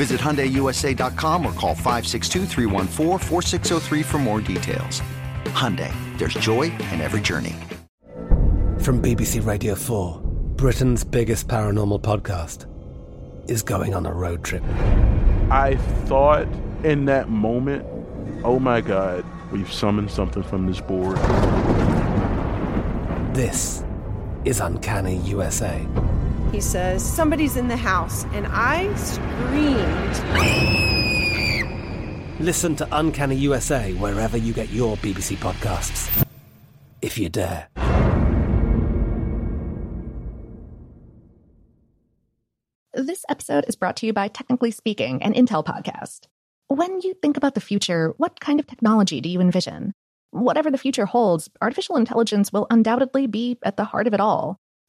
Visit HyundaiUSA.com or call 562 for more details. Hyundai, there's joy in every journey. From BBC Radio 4, Britain's biggest paranormal podcast is going on a road trip. I thought in that moment, oh my God, we've summoned something from this board. This is Uncanny USA. He says, Somebody's in the house. And I screamed. Listen to Uncanny USA wherever you get your BBC podcasts, if you dare. This episode is brought to you by Technically Speaking, an Intel podcast. When you think about the future, what kind of technology do you envision? Whatever the future holds, artificial intelligence will undoubtedly be at the heart of it all.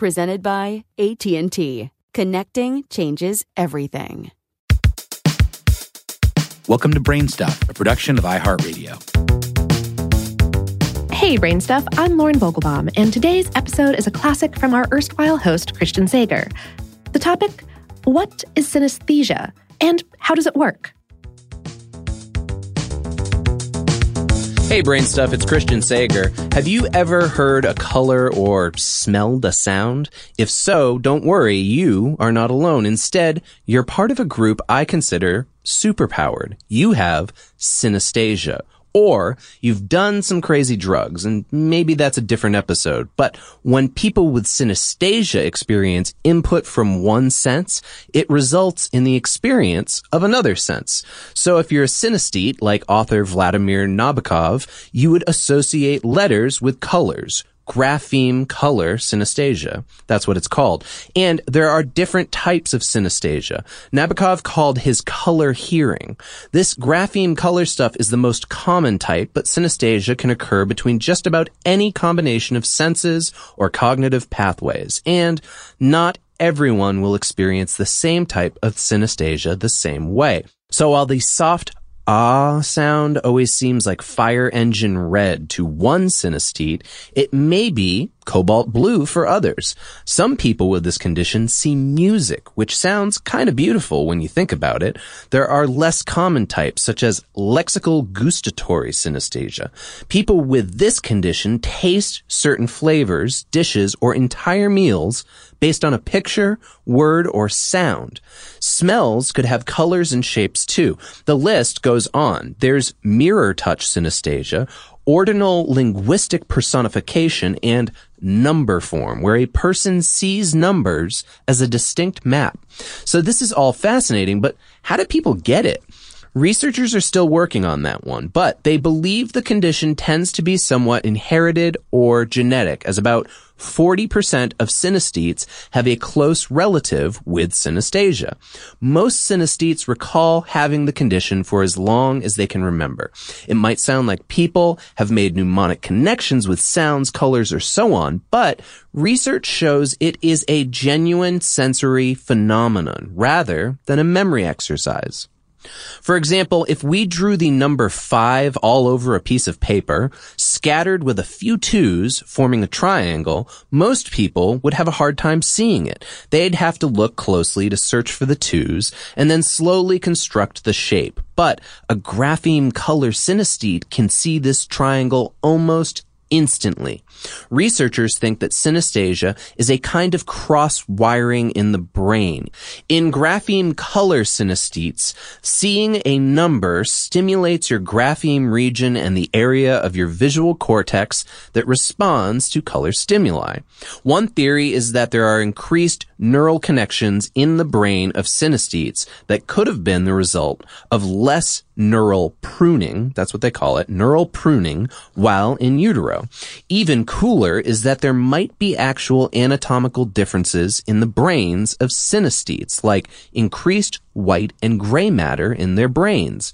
presented by AT&T. Connecting changes everything. Welcome to Brainstuff, a production of iHeartRadio. Hey, Brainstuff, I'm Lauren Vogelbaum, and today's episode is a classic from our erstwhile host, Christian Sager. The topic What is synesthesia, and how does it work? Hey, brain stuff, it's Christian Sager. Have you ever heard a color or smelled a sound? If so, don't worry, you are not alone. Instead, you're part of a group I consider superpowered. You have synesthesia, or you've done some crazy drugs, and maybe that's a different episode. But when people with synesthesia experience input from one sense, it results in the experience of another sense. So if you're a synesthete, like author Vladimir Nabokov, you would associate letters with colors, grapheme color synesthesia. That's what it's called. And there are different types of synesthesia. Nabokov called his color hearing. This grapheme color stuff is the most common type, but synesthesia can occur between just about any combination of senses or cognitive pathways. And not everyone will experience the same type of synesthesia the same way. So while the soft ah sound always seems like fire engine red to one synesthete, it may be cobalt blue for others. Some people with this condition see music, which sounds kind of beautiful when you think about it. There are less common types, such as lexical gustatory synesthesia. People with this condition taste certain flavors, dishes, or entire meals based on a picture, word, or sound. Smells could have colors and shapes too. The list goes on. There's mirror touch synesthesia, ordinal linguistic personification, and number form, where a person sees numbers as a distinct map. So this is all fascinating, but how do people get it? Researchers are still working on that one, but they believe the condition tends to be somewhat inherited or genetic, as about 40% of synesthetes have a close relative with synesthesia. Most synesthetes recall having the condition for as long as they can remember. It might sound like people have made mnemonic connections with sounds, colors, or so on, but research shows it is a genuine sensory phenomenon rather than a memory exercise. For example, if we drew the number five all over a piece of paper, scattered with a few twos forming a triangle, most people would have a hard time seeing it. They'd have to look closely to search for the twos and then slowly construct the shape. But a grapheme color synesthete can see this triangle almost instantly. Researchers think that synesthesia is a kind of cross wiring in the brain. In grapheme color synesthetes, seeing a number stimulates your grapheme region and the area of your visual cortex that responds to color stimuli. One theory is that there are increased neural connections in the brain of synesthetes that could have been the result of less neural pruning, that's what they call it, neural pruning, while in utero. Even cooler is that there might be actual anatomical differences in the brains of synesthetes, like increased white and gray matter in their brains.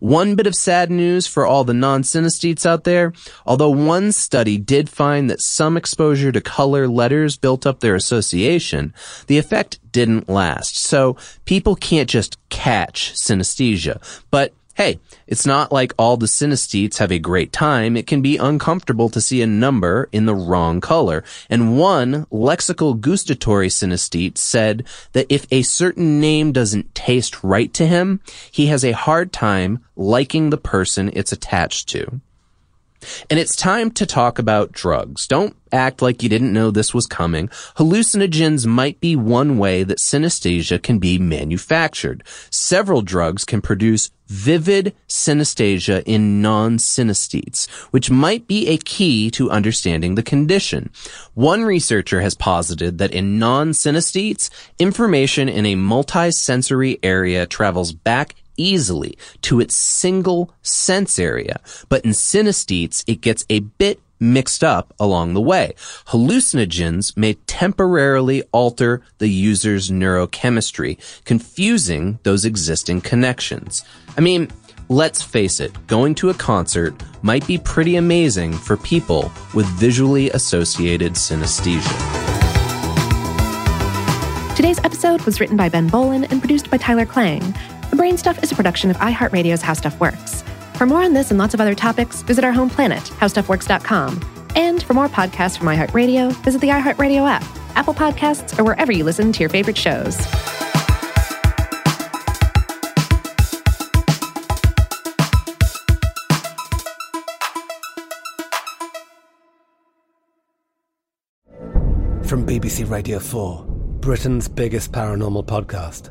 One bit of sad news for all the non-synesthetes out there, although one study did find that some exposure to color letters built up their association, the effect didn't last. So people can't just catch synesthesia, but Hey, it's not like all the synesthetes have a great time. It can be uncomfortable to see a number in the wrong color. And one lexical gustatory synesthete said that if a certain name doesn't taste right to him, he has a hard time liking the person it's attached to. And it's time to talk about drugs. Don't act like you didn't know this was coming. Hallucinogens might be one way that synesthesia can be manufactured. Several drugs can produce vivid synesthesia in non-synesthetes, which might be a key to understanding the condition. One researcher has posited that in non-synesthetes, information in a multisensory area travels back easily to its single sense area, but in synesthetes, it gets a bit mixed up along the way. Hallucinogens may temporarily alter the user's neurochemistry, confusing those existing connections. I mean, let's face it, going to a concert might be pretty amazing for people with visually associated synesthesia. Today's episode was written by Ben Bowlin and produced by Tyler Klang. The Brain Stuff is a production of iHeartRadio's How Stuff Works. For more on this and lots of other topics, visit our home planet, howstuffworks.com. And for more podcasts from iHeartRadio, visit the iHeartRadio app, Apple Podcasts, or wherever you listen to your favorite shows. From BBC Radio 4, Britain's biggest paranormal podcast